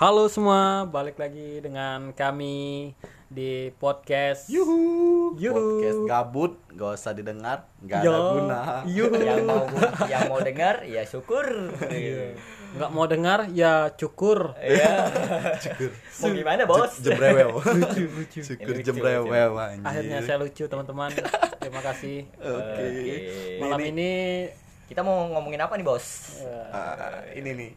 Halo semua, balik lagi dengan kami di podcast Yuhu, Yuhu. podcast gabut, gak usah didengar, gak ada Yo. guna. Yuhu. yang mau yang mau dengar ya syukur Nggak mau dengar ya cukur. Iya. mau gimana bos Je- Jembrewel. Lucu, lucu. Syukur Lucu, jembrewel anjir. Akhirnya saya lucu teman-teman. Terima kasih. Oke. Oke. Malam ini kita mau ngomongin apa nih bos eh, Ah, ini nih.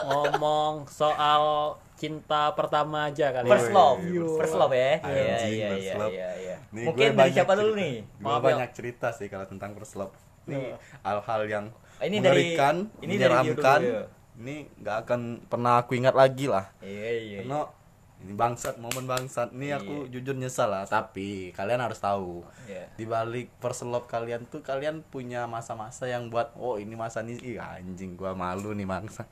ngomong soal cinta pertama aja kali. first ya. love Yo. first love ya iya iya iya iya iya mungkin dari banyak siapa dulu nih Gue Maaf, banyak cerita sih kalau tentang first love. Nih hal-hal yang Ah, ini dari- mengerikan, ini dari Dio menyeramkan. ya. Ini nggak akan pernah aku ingat lagi lah. iya iya Karena ini bangsat, momen bangsat. Nih aku jujur nyesal lah. Tapi kalian harus tahu. Iya. Di balik love kalian tuh kalian punya masa-masa yang buat oh ini masa nih ih anjing gua malu nih bangsa.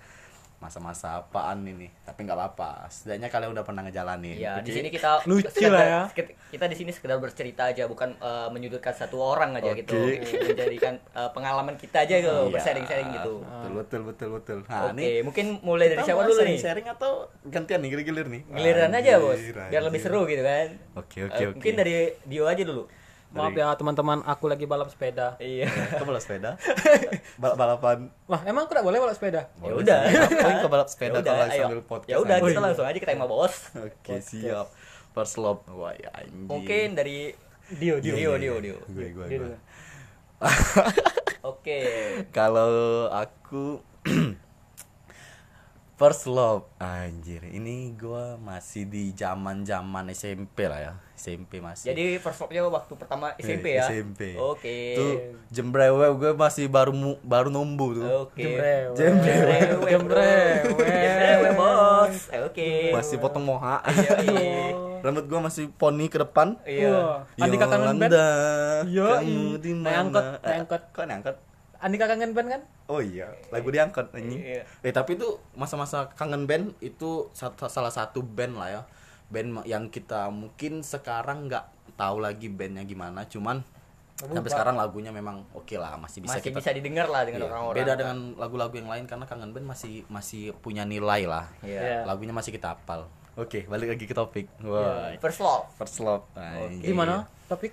Masa-masa apaan ini? Tapi nggak apa-apa. Setidaknya kalian udah pernah ngejalanin. Iya, di Oke? sini kita Lucu sekedar- lah ya. Kita di sini sekedar bercerita aja, bukan eh, menyudutkan satu orang aja gitu. Oke. Menjadikan eh, pengalaman kita aja gitu, Iya. bersharing-sharing gitu. Betul betul betul betul. Nah, Oke, nih mungkin mulai dari siapa dulu nih? Sharing atau gantian nih gilir-gilir nih? Giliran aja, Bos. Anjir, Biar lebih anjir. seru gitu kan. Oke oke Eh, oke. Mungkin dari Dio aja dulu. Maaf ya teman-teman, aku lagi balap sepeda. Iya. Kau balap sepeda? Balap balapan. Wah, emang aku tidak boleh balap sepeda? Ya udah. Ngapain kau balap sepeda Ya kalau lagi ayo. sambil podcast? Ya udah, kita langsung aja ke tema bos. Oke, siap. First love. Wah, ya anjing. Mungkin dari Dio, Dio, Dio, Dio, Dio. Gue gue Dio gue. dulu. Oke. Kalau aku First love anjir. Ini gua masih di zaman-zaman SMP lah ya. SMP masih. Jadi first love-nya waktu pertama SMP Eh, ya. SMP. Oke. Tuh jembrewe gue masih baru mu- baru numbu tuh. Oke. Jembrewe. Jembrewe. Jembrewe. Jembrewe, bos. Oke. Masih potong moha. Iya, iya. Rambut gua masih poni ke depan. Iya. Wah, Andika. Yolanda, Yo, kamu i. di Naik mana? angkot, naik angkot. Kok naik angkot? Andika kangen band kan? Oh iya, lagu diangkut anjing. Iya. Eh tapi itu masa-masa kangen band itu satu, salah satu band lah ya. Band yang kita mungkin sekarang nggak tahu lagi bandnya gimana, cuman sampai sekarang lagunya memang oke lah, masih bisa Masih kita bisa didengar lah dengan Iya, orang-orang. Beda dengan lagu-lagu yang lain karena kangen band masih masih punya nilai lah. Iya. Lagunya masih kita hafal. Oke, balik lagi ke topik. Wah, First love. first love. anjing. Di mana? Topik?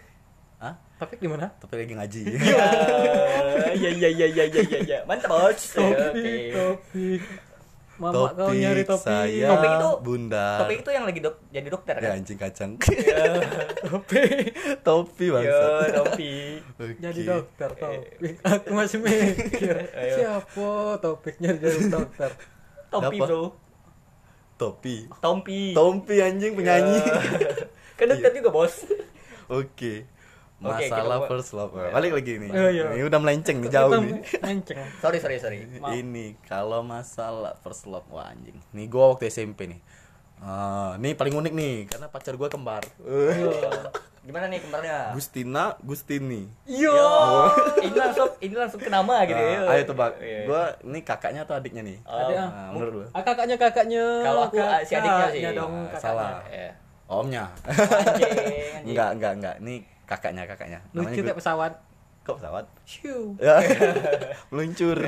Hah? Topik di mana? Topik lagi ngaji. Iya iya iya iya iya iya iya. Mantap, Bos. Oke. Topik. Mama kau nyari topik. saya Topik itu- bunda. Topik itu yang lagi dok jadi dokter ya kan? anjing kacang. Topi. Topi Iya, bangsa. topik. Oke. Jadi dokter topik. Aku masih mikir. Siapa topiknya jadi dokter? Topi? Bro. Topi. Tompi. Tompi anjing penyanyi. Kan dokter juga, Bos. Oke. Oke, Masalah kita- first love. Balik lagi nih. Oh, iya. Ini udah melenceng nih jauh nih. Menceng. Sorry, sorry, sorry. Ini kalau masalah first love wah anjing. Nih gua waktu SMP nih. Ah, nih paling unik nih karena pacar gua kembar. Gimana nih kembarnya? Gustina, Gustini. Yo. Yo, ini langsung ini langsung ke nama gitu ya. Ah, ayo tebak. Iya. Gua ini kakaknya atau adiknya nih? Oh, Ada. Nah, menurut lu? Ah, kakaknya kakaknya. Kalau aku, si adiknya sih. dong kakaknya. salah. Iya. Omnya. Anjing, anjing. enggak, enggak, enggak. Ini kakaknya, kakaknya. Lucu kayak pesawat. Kok pesawat? Shoo. Ya. meluncur.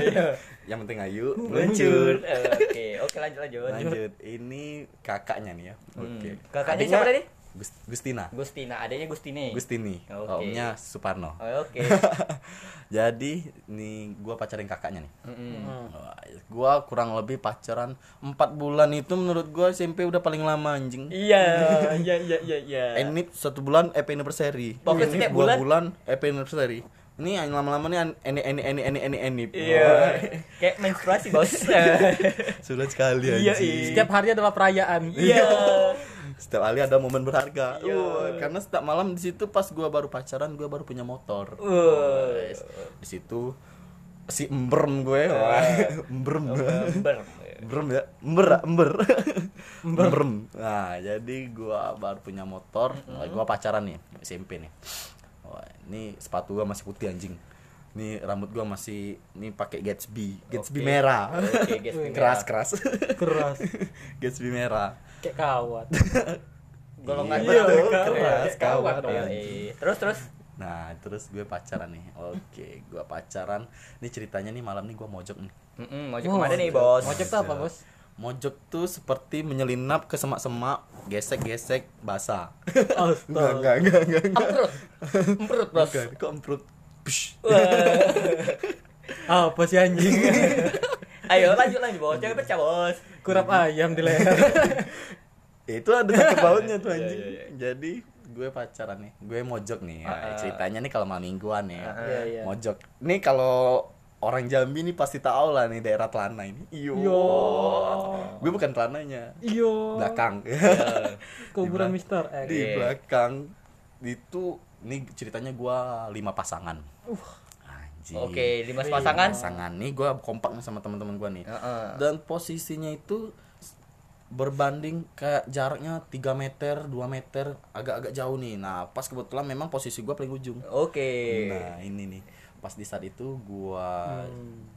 Yang penting ayu, Meluncur. Oke, oke lanjut lanjut. Lanjut. Ini kakaknya nih ya. Oke. Hmm. Kakaknya Adiknya siapa tadi? Gus- Gustina. Gustina, adanya Gustini. Gustini. Oke. Omnya Suparno. Oh, Oke. Jadi nih gua pacarin kakaknya nih. Mm-mm. Wah, Gua kurang lebih pacaran 4 bulan itu menurut gua SMP udah paling lama anjing. Iya, iya, iya, iya, iya. Enip satu bulan EP anniversary. Pokoknya setiap bulan. bulan EP anniversary. Ini yang lama-lama nih eni eni eni eni eni enip. Iya. Kayak menstruasi, Bos. Sulit sekali Iya, anjing. iya. Setiap hari adalah perayaan. Iya. Setiap kali ada momen berharga. Iya. Uh, karena setiap malam di situ pas gua baru pacaran, gua baru punya motor. Uh. Guys, Di situ si embrem gue. Wah, embrem. Ber. Embrem ya. Ember, ember. Embrem. Nah, jadi gua baru punya motor, gua pacaran nih SMP nih. Wah, ini sepatu gua masih putih anjing. Nih rambut gua masih ini pakai Gatsby, Gatsby Oke. merah. Oke, Gatsby keras merah. keras. Keras. Gatsby merah. Kayak kawat. Golongan Iya, keras, kawan. Iya, iya. Terus terus. Nah, terus gue pacaran nih. Oke, gue pacaran. Ini ceritanya nih malam nih gue mojok nih. Mm-mm, mau ke mana nih, Bos? Mojok tuh apa, Bos? mojok tuh seperti menyelinap ke semak-semak gesek-gesek basah Astaga. enggak enggak enggak Emprut. Emprut, Bos. bukan kok emprut Psh. Apa sih anjing? Ayo lanjut lanjut, Bos. Jangan pecah, Bos. Kurap ayam di leher. itu ada satu bautnya tuh Iya, anjing iya, iya. jadi gue pacaran nih gue mojok nih Ah, ah. ceritanya nih kalau malam mingguan nih Iya, iya. mojok nih kalau orang Jambi nih pasti tahu lah nih daerah Telana ini iyo Yo. gue bukan Telananya Iyo. belakang Kuburan Mister X. di Iya. belakang itu nih ceritanya gua lima pasangan Anjing. Oke, lima Wih. pasangan. pasangan nih gua kompak nih sama teman-teman gua nih Heeh. dan posisinya itu berbanding kayak jaraknya 3 meter 2 meter agak-agak jauh nih nah pas kebetulan memang posisi gua paling ujung Oke. nah ini nih pas di saat itu gua Hmm.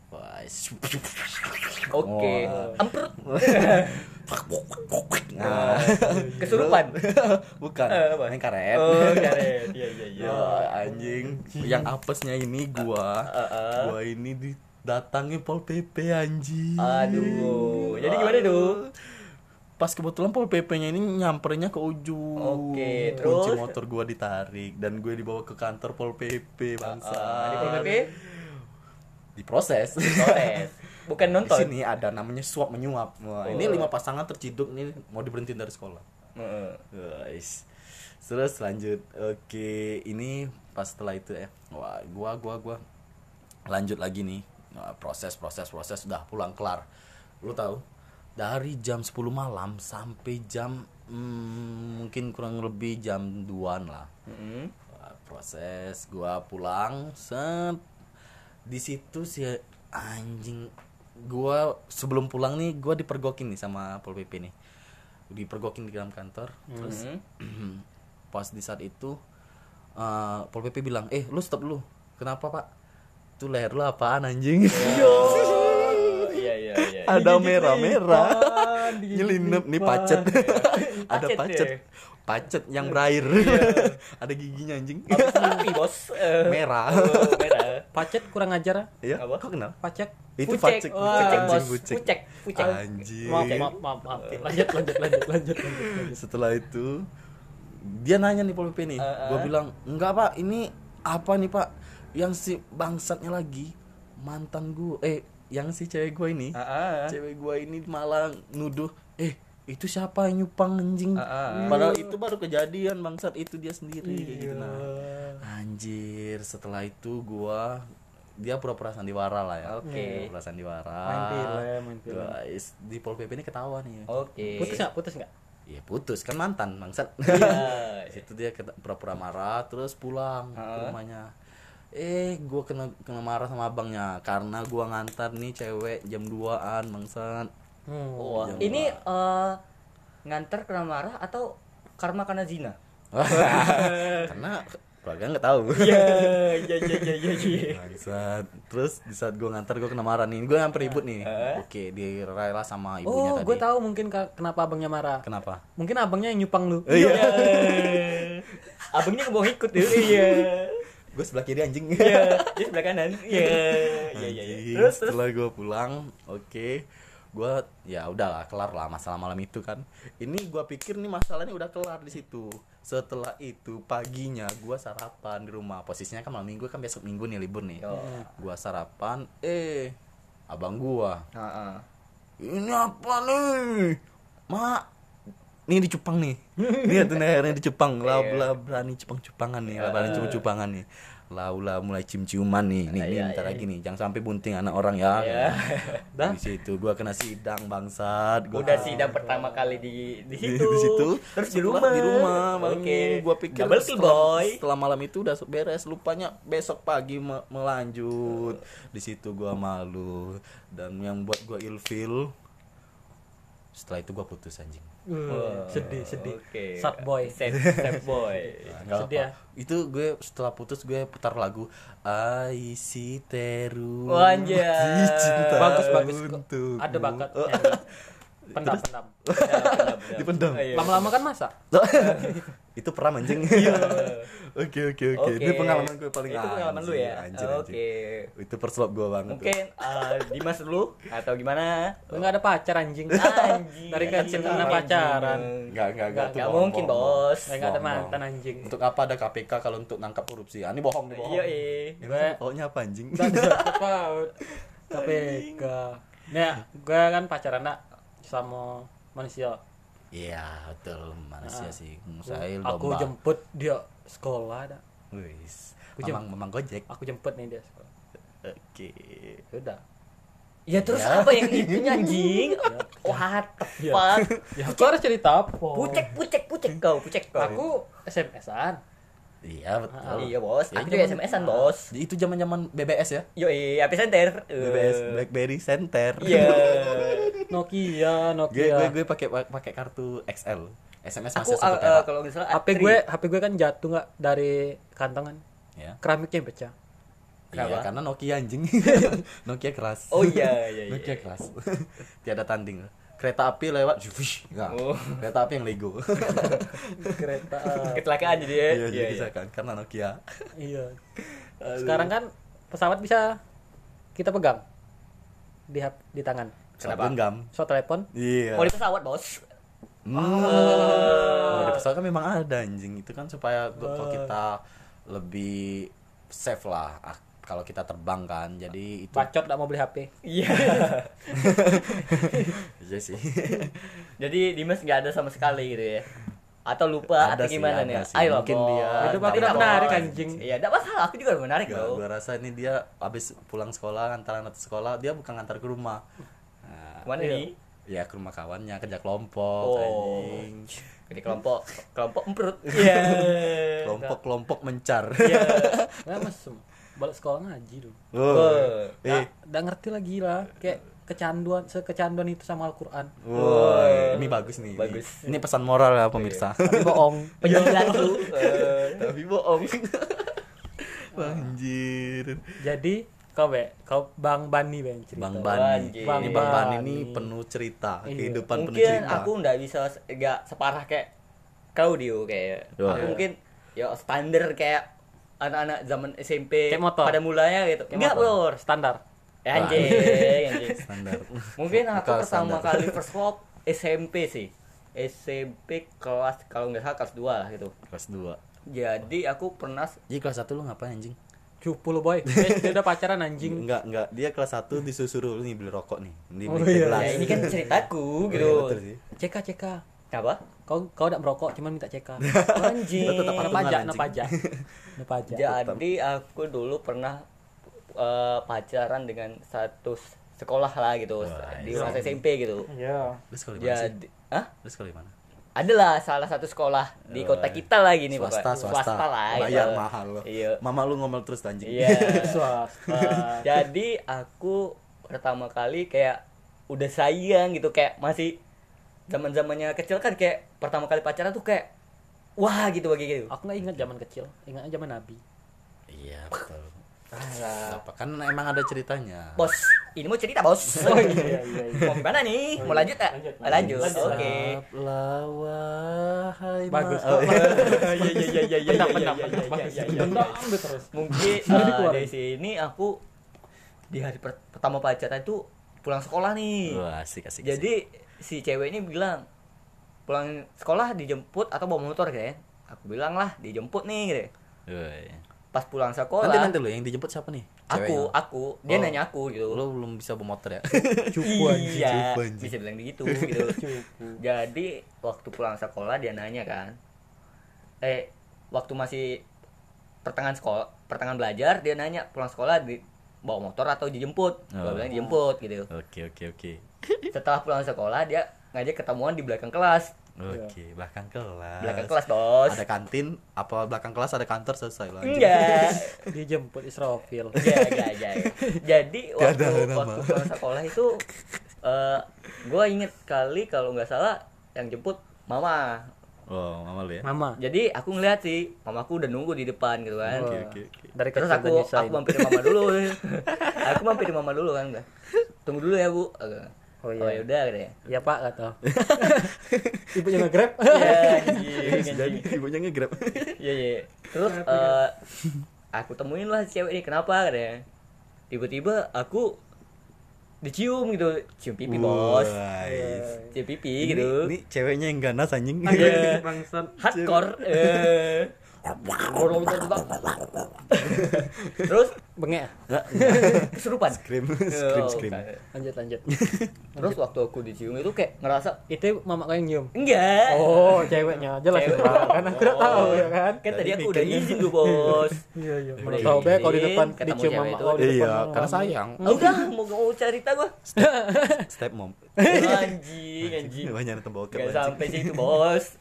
Oke. Emprut. nah, Kesurupan. bukan Eh, main karet Oh, karet. Iya, iya, iya. Ya, anjing. Yang apesnya ini gua. Heeh. Gua ini didatangi Pol PP anjing. Aduh. Jadi gimana tuh? Pas kebetulan Pol PP-nya ini nyampernya ke ujung. Oke, Kunci terus? motor gua ditarik dan gue dibawa ke kantor Pol PP bangsa. Ah, di Pol PP Diproses. proses. Bukan Di nonton. sini ada namanya suap menyuap. Wah, ini Oh. lima pasangan terciduk nih mau diberhentiin dari sekolah. Guys. Terus lanjut. Oke, ini pas setelah itu ya. Wah, gua gua gua lanjut lagi nih. Nah, proses proses proses sudah pulang kelar. Lu tahu? Dari jam 10 malam sampai jam hmm, mungkin kurang lebih jam 2-an lah. Heeh. Wah, proses gua pulang set di situ si anjing gua sebelum pulang nih gua dipergokin nih sama pol pp nih dipergokin di dalam kantor terus Mhm. pas di saat itu eh, pol pp bilang eh lu stop lu kenapa pak tuh leher lu apaan anjing Oh, iya iya iya. ada merah merah lipan, digigit nyelinep nih pacet ada Pacet pacet ya? pacet yang berair ada giginya anjing mimpi, Bos. Merah oh, merah. Pacet kurang ajar. ya Apa? kok kenal Pacet. itu Wah, fucek Bos. Fucek, fucek. anjing Maaf, maaf, maaf, maaf. Lanjut, lanjut, lanjut, lanjut, lanjut. setelah itu dia nanya nih Pol PP nih Eh, eh. gue bilang enggak pak ini apa nih pak yang si bangsatnya lagi mantan gue eh yang si cewek gue ini Heeh. cewek gue ini malah nuduh eh itu siapa yang nyupang anjing ah. padahal itu baru kejadian bangsat itu dia sendiri kayak gitu Iya. nah anjir setelah itu gua dia pura-pura sandiwara lah ya Oke. pura sandiwara Main film, main film. guys di pol pp ini ketawa nih Oke. Putus nggak? Putus nggak? Iya putus kan mantan bangsat. Iya. Situ dia pura-pura marah terus pulang ke Heeh. rumahnya. Eh, gua kena kena marah sama abangnya karena gua ngantar nih cewek jam 2-an bangsat. Hmm. Wah, Jam ini eh, ngantar kena marah atau karma karena zina? karena keluarga nggak tahu. Iya, iya, iya, iya, iya, iya. Bangsat. Terus di saat gua ngantar gua kena marah nih. Gua sampai ribut nih. Heeh. Oke, direla sama ibunya Oh, tadi. gue tahu mungkin kenapa abangnya marah. Kenapa? Mungkin abangnya yang nyupang lu. Iya. Abangnya mau ikut dulu. Iya. Gue sebelah kiri anjing. Iya, dia sebelah kanan. Iya, iya, iya. iya. Anjing, Terus, setelah gue pulang oke gue ya udahlah kelar lah masalah malam itu kan ini gue pikir nih masalahnya udah kelar di situ setelah itu paginya gue sarapan di rumah posisinya kan malam minggu kan besok minggu nih libur nih Yo. gue sarapan eh abang gue ini apa nih mak nih dicupang nih. Lihat tuh akhirnya dicupang lah Iya. lah berani cupang cupangan nih. Berani cupang cupangan nih. Laulah mulai cium ciuman nih. Nih, nih Iya, bentar iya. lagi nih. Jangan sampai bunting anak orang ya. Di situ gua kena sidang bangsat. Gua Udah sidang pertama kali di di di, situ. di situ. Terus di rumah. di rumah Oke. gua pikir setelah, boy. setelah malam itu udah beres. Lupanya besok pagi me- melanjut. Di situ gua malu. Dan yang buat gua ilfil setelah itu gua putus anjing Uh, sedih, sedih. Oke. Sad boy. Sad, sad boy. Nggak Sedih apa. itu gue setelah putus gue putar lagu I see Teru Oh, Bagus, bagus. Ada bakat nyanyi. pendam pendam Dipendam. Iya. lama-lama kan masak itu peram anjing. Oke oke oke. Oke. Ini pengalaman gue paling Itu pengalaman lu ya. Oke. Itu perslop gue banget. tuh. Mungkin eh, Dimas dulu atau gimana? Lu nggak ada pacar anjing Anjing. dari kecil karena pacaran Enggak enggak enggak. Nggak mungkin, Bos. Nggak ada mantan anjing Untuk apa ada KPK kalau untuk nangkap korupsi? Ah, ini bohong nih bohong. Iya, iya. Pokoknya apa anjing? nggak KPK nah gue kan pacaran nak sama manusia Iya, betul manusia Ah. sih. Musail aku domba. jemput dia sekolah dah Wis. Aku Mamang, mamang Gojek. aku jemput nih dia sekolah Oke. udah Ya terus Ya. apa yang itu anjing? What the Ya. fuck? ya aku harus cerita apa Pucek, pucek, pucek kau, pucek kau. aku SMS-an Iya, betul. Iya bos, Ya, aku juga zaman- SMS-an bos. Itu zaman-zaman BBS ya. Yo, iya, api center. Eh, BBS BlackBerry Center. Iya. Nokia Nokia gue gue pakai pakai kartu XL. SMS masih satu eh, eh, kalau nggak salah HP gue HP gue kan jatuh nggak dari kantongan ya. keramiknya yang pecah Iya, Kenapa? karena Nokia anjing. Nokia keras. Oh iya iya iya. Nokia keras. Tiada tanding. Kereta api lewat, wush. Oh. Kereta api yang Lego. kereta Kecelakaan jadi ya. Iya, jadi bisa kan karena Nokia. iya sekarang kan pesawat bisa kita pegang di di tangan Kenapa? Genggam. so telepon Iya. Mau di pesawat bos. Hmm. Ah. Kalau di pesawat kan memang ada anjing. Itu kan supaya gua- kalau kita lebih safe lah. Ah, kalau kita terbang kan. Jadi itu bacot nggak mau beli HP Iya. Iya sih. Jadi Dimas nggak ada sama sekali gitu ya. Atau lupa Ada atau sih, gimana ada nih? sih. Ayo Mungkin bos. dia- Itu Cerita, udah menarik, anjing. Iya, enggak masalah. Aku juga udah menarik, Bro. gua rasa ini dia habis pulang sekolah antar anak sekolah dia bukan ngantar ke rumah. Nah, Mana Iya. nih? ya ke rumah kawannya kerja kelompok Oh. anjing. Jadi kelompok kelompok emperut. Iya. Kelompok-kelompok mencar. Iya. nggak mesum balik sekolah ngaji dulu Oh. nggak Eh, nggak ngerti lagi lah kayak kecanduan sekecanduan itu sama Al-Quran Woi, ini bagus nih. Bagus. Ini, ini pesan moral ya pemirsa. tapi bohong Penjelasan tuh. eh, Tapi bohong. Anjir. jadi kau be kau Bang Bani be yang cerita Bang Bani. Anjir. Ini Bang Bani Bani. ini penuh cerita, Iya. kehidupan penuh mungkin cerita. aku nggak bisa nggak separah kayak kau Dio kayak aku mungkin ya standar kayak anak-anak zaman SMP Kayak motor. pada mulanya gitu Kayak enggak bro standar ya, anjing anjing standar. mungkin aku Bukan pertama standar. kali first love SMP sih SMP kelas kalau nggak salah kelas 2 lah gitu kelas 2. jadi aku pernah Jadi kelas 1 lu ngapain anjing? Cupu lu boy Eh, dia udah pacaran anjing Enggak, enggak. Dia kelas 1 disuruh nih beli rokok nih. Beli Oh, beli iya. ya ini kan ceritaku Oh, iya, gitu sih. CK CK apa kau kau udah merokok cuman minta CK anjing Lu tetap pajak, nah pajak, nah pajak. Jadi aku dulu pernah eh, pacaran dengan satu sekolah lah gitu Wah, di iya. masa SMP gitu. Iya. Lu sekolah di mana ah, Lu sekolah di mana? Adalah salah satu sekolah di Oh, kota kita lagi nih swasta, pokoknya. swasta. lah. Bayar gitu. mahal lo. Iya. Mama lu ngomel terus anjing. Iya. Swasta. Jadi aku pertama kali kayak udah sayang gitu kayak masih zaman zamannya kecil kan kayak pertama kali pacaran tuh kayak wah gitu bagi gitu. Aku nggak ingat zaman kecil, ingatnya zaman Nabi. Iya, betul. Alah. Apa kan emang ada ceritanya. Bos, ini mau cerita bos. Oh iya iya. iya. Mau gimana nih? Mau lanjut tak? Lanjut, Lanjut. lanjut. Oke. Saplah, wahai Bagus. Oh, iya. Iya iya iya iya iya. Pendam iya, pendam iya, pendam. iya, iya, iya, iya. terus. Mungkin Sudah eh, dari sini aku di hari per- pertama pacaran itu pulang sekolah nih. Wah, asik asik. asik. Jadi si cewek ini bilang pulang sekolah dijemput atau bawa motor kayak. Aku bilang lah dijemput nih gitu. Pas pulang sekolah Nanti nanti lu yang dijemput siapa nih? aku Ceweknya? aku dia Oh. nanya aku gitu. Lu belum bisa bawa motor ya? Cupu anjing. iya, cupu anjing. bisa bilang begitu gitu. Jadi waktu pulang sekolah dia nanya kan, eh waktu masih pertengahan sekolah, pertengahan belajar dia nanya pulang sekolah di bawa motor atau dijemput. Oh. bilang dijemput gitu. Oke oke oke. Setelah pulang sekolah dia ngajak ketemuan di belakang kelas. Oke, belakang kelas. Belakang kelas bos. Ada kantin, apa belakang kelas ada kantor selesai lah. anjing. Enggak. Dijemput Israfil. Enggak, enggak, enggak. Jadi waktu waktu pulang sekolah itu eh gua inget kali kalau nggak salah yang jemput mama. Oh, mama lu ya. Mama. Jadi aku ngeliat sih, mamaku udah nunggu di depan gitu kan. Oke oke oke. Dari Terus aku aku mampir mama dulu. aku mampir mama dulu kan. udah. Tunggu dulu ya, Bu. Oh oh ya iya. udah gitu ya Iya Pak kata. Ibunya nge-grab. Iya, Jadi anjing. ibunya nge-grab. Iya, iya. Terus eh, aku temuin lah cewek ini kenapa katanya. Tiba-tiba aku dicium gitu, cium pipi bos, Wais. cium pipi Ini, gitu. ini ceweknya yang ganas anjing. Iya. Bangsat. Hardcore. eh. Terus Bengek. Enggak, kesurupan. scream, Oh, scream, scream. Lanjut lanjut. Terus waktu aku dicium itu kayak ngerasa Itu mama kau yang nyium. enggak. Oh, ceweknya. Jelas Cewek. Pak. Kan aku udah tahu ya kan. Kan tadi aku udah izin tuh, Bos. Iya iya. Udah tahu be kalau di depan dicium mama itu. kau di depan. Iya, karena sayang. Ah, udah mau mau cerita gua. Step mom. Anjing, anjing. Banyak bokep. Gak sampai situ, Bos.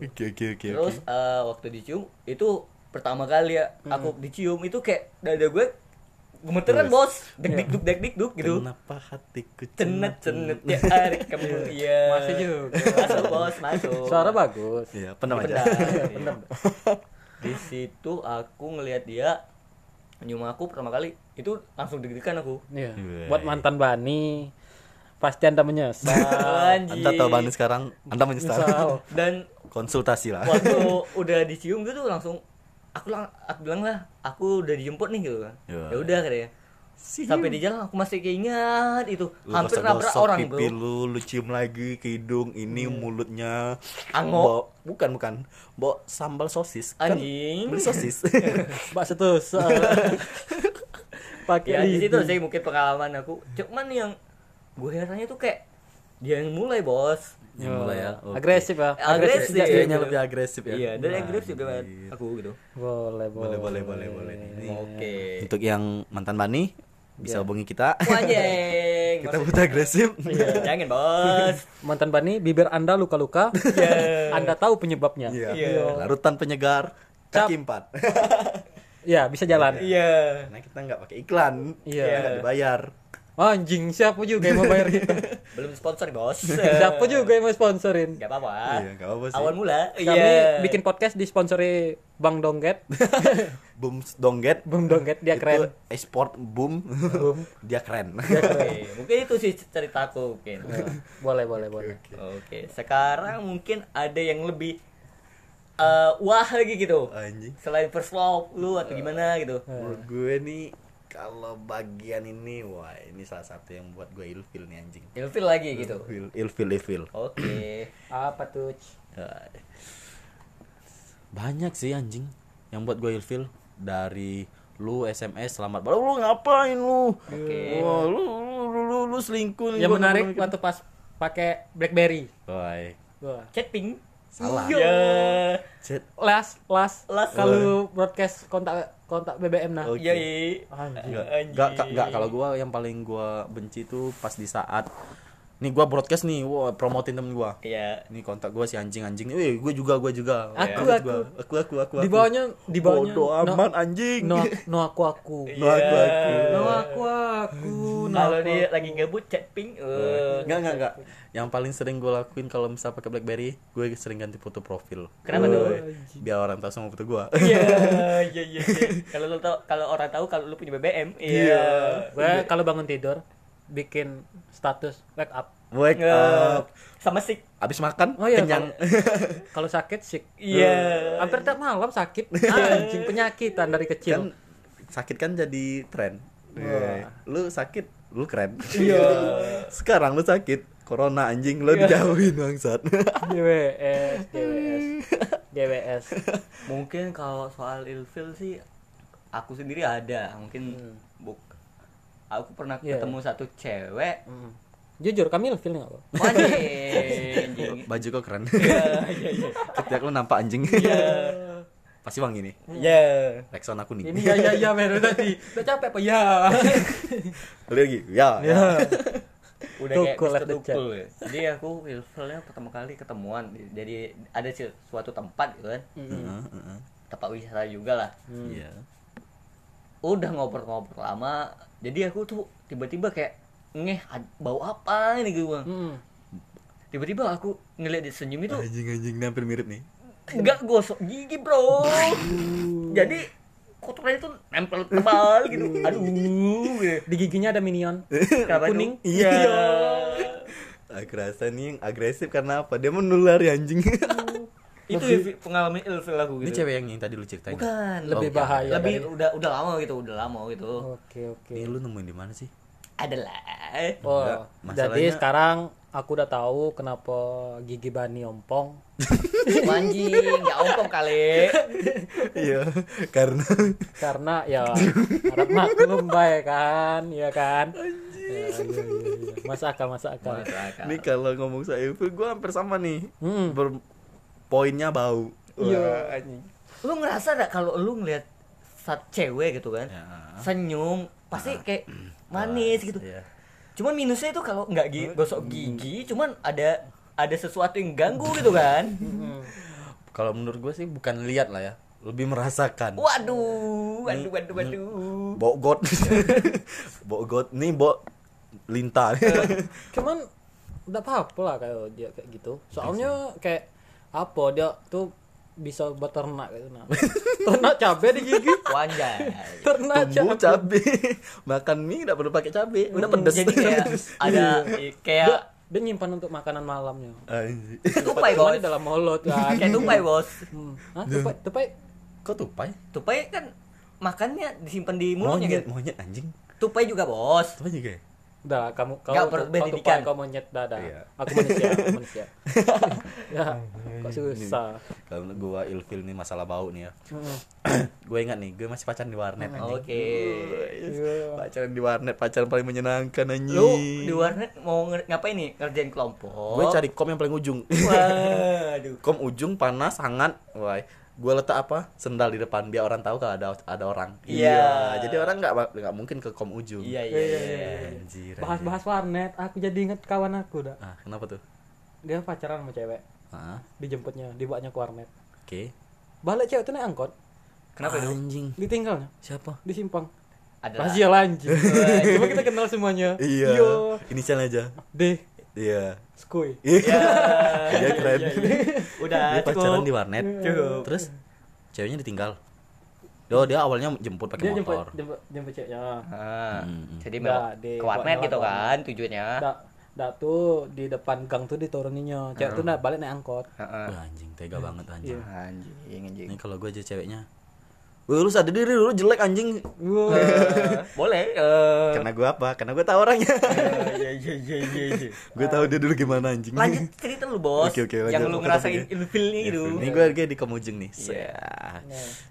Oke, oke, oke. Terus eh, waktu dicium itu pertama kali ya aku dicium itu kayak dada gue gemeteran bos deg dik duk deg dik duk gitu Kenapa hatiku cenet cenet ya hari kamu iya Masih juga. masuk bos masuk Suara bagus. Iya, pendam aja. Pendam, iya. di situ aku ngelihat dia nyium aku pertama kali itu langsung deg-degan aku Iya. Iya. Buat mantan Bani pasti Anda menyesal. Anjing. Anda tahu Bani sekarang, Anda menyesal. Menyesal. dan Konsultasi lah. waktu udah dicium gitu langsung aku lang aku bilang lah aku udah dijemput nih gitu kan Ya. ya udah katanya sampai di jalan aku masih keingat itu Lu hampir nabrak orang bro pipi lu, lu cium lagi ke hidung, ini mulutnya Angok. Bawa- bukan bukan, bawa sambal sosis. Kan Anjing. beli sosis. Bakso tusuk. Pakai ya di situ sih mungkin pengalaman aku cuman yang gue herannya tuh kayak dia yang mulai bos Yang mulai ya. oke. Agresif ya. Agresif. juga. Kayaknya lebih agresif ya. iya dari Nah, agresif daripada iya. aku gitu Boleh, Boleh, boleh, boleh, boleh. Ini oke Untuk yang mantan Bani bisa hubungi kita. Wajeng kita butuh agresif. jangan bos Mantan Bani, bibir Anda luka-luka. Anda tahu penyebabnya. Iya. Iya. Larutan penyegar Cap. kaki empat. Iya, bisa jalan. iya Karena kita nggak pakai iklan. Iya. Kita nggak dibayar. Anjing, siapa juga yang mau bayar kita? belum sponsor bos siapa juga yang mau sponsorin? Gak apa-apa. Iya, nggak apa-apa sih. Awal mula. Kami Iya. bikin podcast disponsori Bang Dongget. Boom dongget. Bang Dongget dia keren. Itu e-sport boom. Boom. Dia keren. Oke, mungkin itu sih ceritaku mungkin. boleh, boleh, boleh. Oke, sekarang mungkin ada yang lebih eh, wah lagi gitu. Anjing. Selain first love lu atau gimana gitu. Menurut gue nih kalau bagian ini wah ini salah satu yang buat gue ilfil nih anjing. Ilfil lagi gitu. Ilfil, ilfil, ilfil. Oke. Apa tuh? Ya, banyak sih anjing yang buat gue ilfil dari lu SMS selamat baru lu ngapain lu Oke. Wah, lu, lu, lu, lu, lu selingkuh Yang menarik waktu pas pakai BlackBerry. Wah. Chat ping. Salah. Iya. chat Las, las, Las. Kalau broadcast kontak kontak BBM nah. Oke. Iya, iya. Enggak, enggak, enggak. kalau gua yang paling gua benci tuh pas di saat nih gua broadcast nih, wah promotin temen gua. Iya. Ini kontak gua si anjing-anjing nih, weh gua juga gua juga. Aku, Gua aku. juga. aku aku aku Di aku. bawahnya di bawahnya Bodoh no- amat anjing. No, no aku aku. No aku aku. No aku aku. No Kalau aku, dia aku. lagi gabut chat ping. eh, Enggak, enggak, enggak. Yang paling sering gue lakuin kalau misal pakai BlackBerry, gue sering ganti foto profil. Kenapa tuh? Biar orang tahu semua foto gue. Iya, iya, iya. iya. Kalau lu tahu kalau orang tahu kalau lu punya BBM. Iya. Gue kalau bangun tidur bikin status wake up. Wake Eh, up. sama sih. Abis makan, Oh iya, kenyang. Kalau sakit sick. Iya. Hampir tiap malam sakit. Anjing penyakitan dari kan kecil. sakit kan jadi tren. Wah. Lu sakit, lu keren. Iya. Sekarang lu sakit, corona anjing lu dijauhin bangsat. GWS, GWS, GWS. Mungkin kalau soal ilfil sih aku sendiri ada. Mungkin buk aku pernah Iya. ketemu satu cewek. Hmm. Jujur kami ilfil nggak kok? Anjing. Baju kok keren. Iya, iya, iya. Ketiak lu nampak anjing. Iya. Pasti wangi nih. Iya. Rexona kuning. Ini ya ya ya baru tadi. Udah capek apa ya? Lu lagi. Ya. ya. Udah Tukul, kayak Tukul ya. Jadi aku ilfilnya pertama kali ketemuan. Jadi ada suatu tempat gitu kan. Heeh, heeh. Tempat wisata juga lah. Iya. Udah ngobrol-ngobrol lama. Jadi aku tuh tiba-tiba kayak ngeh bau apa ini gitu bang. Hmm. Tiba-tiba aku ngeliat dia senyum itu Anjing anjing hampir mirip nih. enggak gosok gigi bro. Jadi kotorannya tuh nempel tebal gitu. Aduh. gitu. Di giginya ada minion. Kenapa Kuning. Iya. Aku rasa nih yang agresif karena apa? Dia menular ya anjing. itu ilfil- pengalaman ilfil aku Ini gitu cewek yang, yang tadi lu ceritain. bukan Lebih bukan. bahaya lebih dari- udah udah lama gitu udah lama gitu Oke oke. Ini lu nemuin di mana sih? adalah Oh, Enggak, jadi masalahnya- sekarang aku udah tahu kenapa gigi Bani ompong. anjing nggak ompong kali Iya, karena Karena ya harap maklum baik kan, ya kan. Ya, iya, iya, iya. Masuk akal, masuk akal. ini kalau ngomong soal ilfil gue hampir sama nih. Hmm. Ber- poinnya bau. Iya. Anjing. lu ngerasa gak kalau lu ngeliat saat cewek gitu kan Ya. senyum pasti kayak manis gitu Iya. cuman minusnya itu kalau nggak gi gosok gigi cuman ada ada sesuatu yang ganggu gitu kan Kalau menurut gue sih bukan lihat lah ya, lebih merasakan. waduh waduh waduh waduh Bogot. Bogot nih bo lintah. Cuman udah apa-apa lah kayak dia kayak gitu. Soalnya kayak apa dia tuh bisa beternak gitu nah. Ternak cabe di gigi. wanjay Ternak Tumbuh cabe. cabe. Makan mie enggak perlu pakai cabe, udah pedes. jadi kayak ada Dia, kayak dia nyimpan untuk makanan malamnya. Tupai bos di dalam mulut kan. kayak tupai bos Hmm. Hah, tupai, tupai. Kok tupai? tupai kan makannya disimpan di mulutnya Monyet, gitu monyet anjing. tupai juga bos Tupai juga ya? Udah, kamu kau kau berpendidikan. tupai, kau monyet dada. Iya. Aku manusia, aku manusia. ya, kok susah. Kalau gua ilfil nih masalah bau nih ya. Gue ingat nih, gue masih pacaran di warnet oke Iya. Pacaran di warnet, pacaran paling menyenangkan anjing. lu di warnet mau nger- ngapain nih ngerjain kelompok Gue cari kom yang paling ujung. waduh kom ujung panas hangat. Wah, gue letak apa? Sendal di depan biar orang tahu kalau ada ada orang. Iya. Jadi orang nggak nggak mungkin ke kom ujung. iya iya iya, iya. Anjir. Bahas-bahas warnet, aku jadi inget kawan aku dah. Ah, kenapa tuh? Dia pacaran sama cewek, Ah, dijemputnya, dibawanya ke warnet. oke. Balik cewek itu naik angkot, kenapa itu Anjing. ditinggalnya Siapa? di simpang. adalah Rahasia lanjut. Cuma kita kenal semuanya. Iya. Yo, Inisial aja. D, Iya. Skuy. Iya. Dia keren. udah Dia pacaran cukup di warnet. Cukup. Terus ceweknya ditinggal. Oh, dia awalnya jemput pakai Dia jemput, motor. jemput, jemput ceweknya. Ah, Hmm. jadi mau ke warnet gitu kan tujuannya Dak, tuh di depan gang tuh dituruninya. Cewek tuh nah balik naik angkot. Heeh. Wah, anjing tega banget anjing. Iya. anjing anjing Ini kalau gue aja ceweknya. Wah, lu sadar diri lu jelek anjing. Wow. Eh, boleh eh. Karena gue apa? Karena gue tahu orangnya. iya iya iya iya iya. gue tahu dia dulu gimana anjing. lanjut cerita lu bos Oke, oke, lanjut. yang lu ngerasain ilfilnya gitu Ini gue lagi di Kemujung nih. Iya.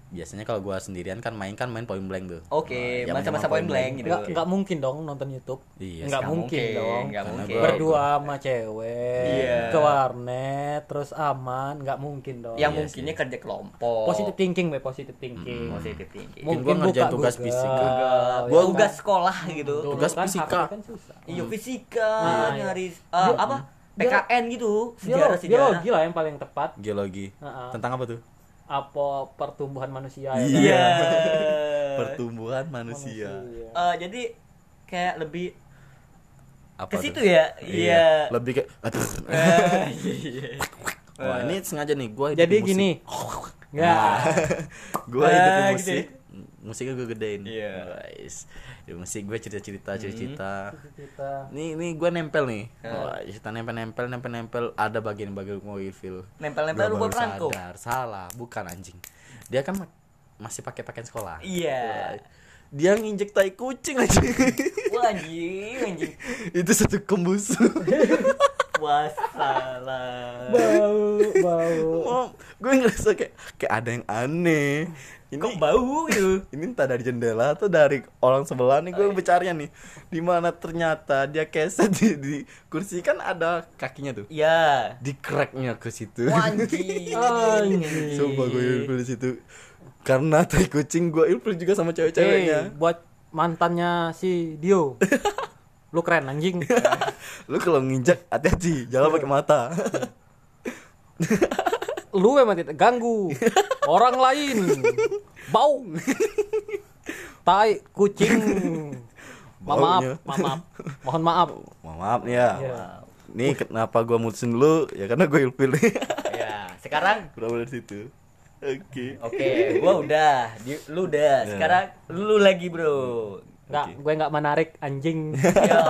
Biasanya kalau gue sendirian kan main kan main point blank tuh. oke Nah, masa-masa zaman-zaman point blank gitu Nggak, nggak mungkin dong nonton YouTube. Iya, nggak Nggak mungkin, dong. Karena mungkin gua- Berdua sama cewek, Iya. ke warnet, terus aman, nggak mungkin dong. yang Iya mungkinnya kerja kelompok positive thinking, be positive thinking. Positif thinking Mungkin gua ngerjain tugas fisika. Gua Gua tugas sekolah gitu Tuh, Tugas kan fisika. Kan susah. iya fisika Nah, iya. nyari eh, apa PKN gitu sejarah sejarah biologi lah yang paling tepat. Geologi. Tentang apa tuh? Apa pertumbuhan manusia ya Iya. kan? Pertumbuhan manusia. Manusia. Eh, jadi kayak lebih Apa ke situ ya iya Lebih kayak Eh, iya. Wah, ini sengaja nih gua hidup Jadi musik. gini. Ya. gua hidup di Ah, musik. gitu Musiknya gue gedein. Iya. Guys. Di musik gue cerita-cerita cerita. Kita Nih, nih gue nempel nih. Ah. Wah, cerita nempel-nempel, nempel-nempel. Ada bagian-bagian mau ilfil. Nempel-nempel Gua lu baru buat perangko. sadar. Salah, bukan anjing. Dia kan ma- masih pakai pakaian sekolah. iya Dia nginjek tai kucing anjing. wah anjing anjing Itu satu kembus. wassalam bau, bau. oh, gue ngerasa kayak kayak ada yang aneh. Ini kok bau gitu? Ini entah dari jendela atau dari orang sebelah nih gue bicaranya nih. Di mana ternyata dia keset di, di kursi. Kan ada kakinya tuh. Iya. Di cracknya ke situ. Anjing. Sumpah gue ilfil di situ. Karena tai kucing gue ilfil juga sama Eh, cewek-ceweknya buat mantannya si Dio. Lu keren anjing. lu kalau nginjak hati-hati jangan pakai mata Lu memang tidak ganggu orang lain. Bau. Tai kucing. Ma- maaf, maaf. Mohon maaf. Mohon maaf nih ya Iya. nih kenapa gue mutusin dulu ya karena gue ilfil nih ya sekarang berawal dari situ oke oke gua udah Di- lu udah Ya. sekarang lu lagi bro Enggak, gue enggak menarik anjing. ya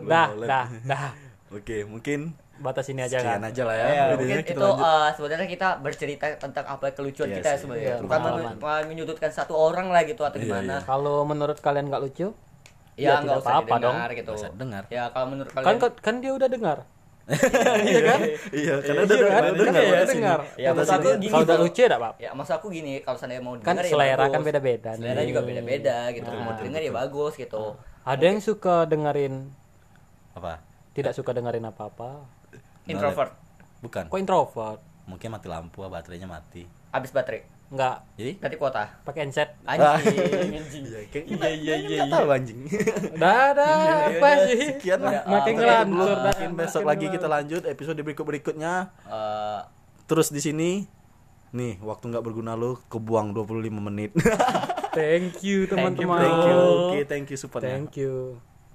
dah, dah, dah. Oke, mungkin batas ini aja sekian kan aja lah ya. Ya, mungkin kita itu lanjut. eh, sebenarnya kita bercerita tentang apa kelucuan Iya kita sih. sebenarnya. Iya, Bukan pengalaman. men- menyudutkan satu orang lah gitu atau Iya, gimana. iya. kalau menurut kalian nggak lucu Ya, Ya, nggak tidak usah apa-apa dong. didengar gitu. Nggak usah dengar. Ya kalau menurut kan kalian kan dia udah dengar Iya kan? Iya, karena udah Iya kan? dengar Iya, udah sini. dengar. Ya, Udah maksud sini. aku gini, kalau udah lucu ya enggak apa Ya maksud aku gini, kalau saya mau Kan denger ya selera kan beda-beda. Selera juga beda-beda gitu. Nah. mau denger ya bagus gitu. ada yang suka dengerin Apa? tidak suka dengerin apa-apa Introvert, Bukan. kok introvert Mungkin mati lampu, baterainya mati. habis baterai, nggak Jadi ganti kuota. pakai handset Anjing, anjing. Iya iya iya. Enggak tahu anjing. dadah apa sih Sekian lah. Makin ngelantur dah. Mungkin besok lagi kita lanjut episode berikut berikutnya. Eh, Terus di sini nih waktu nggak berguna lu kebuang 25 menit. thank you teman-teman thank you. Oke, thank you support thank you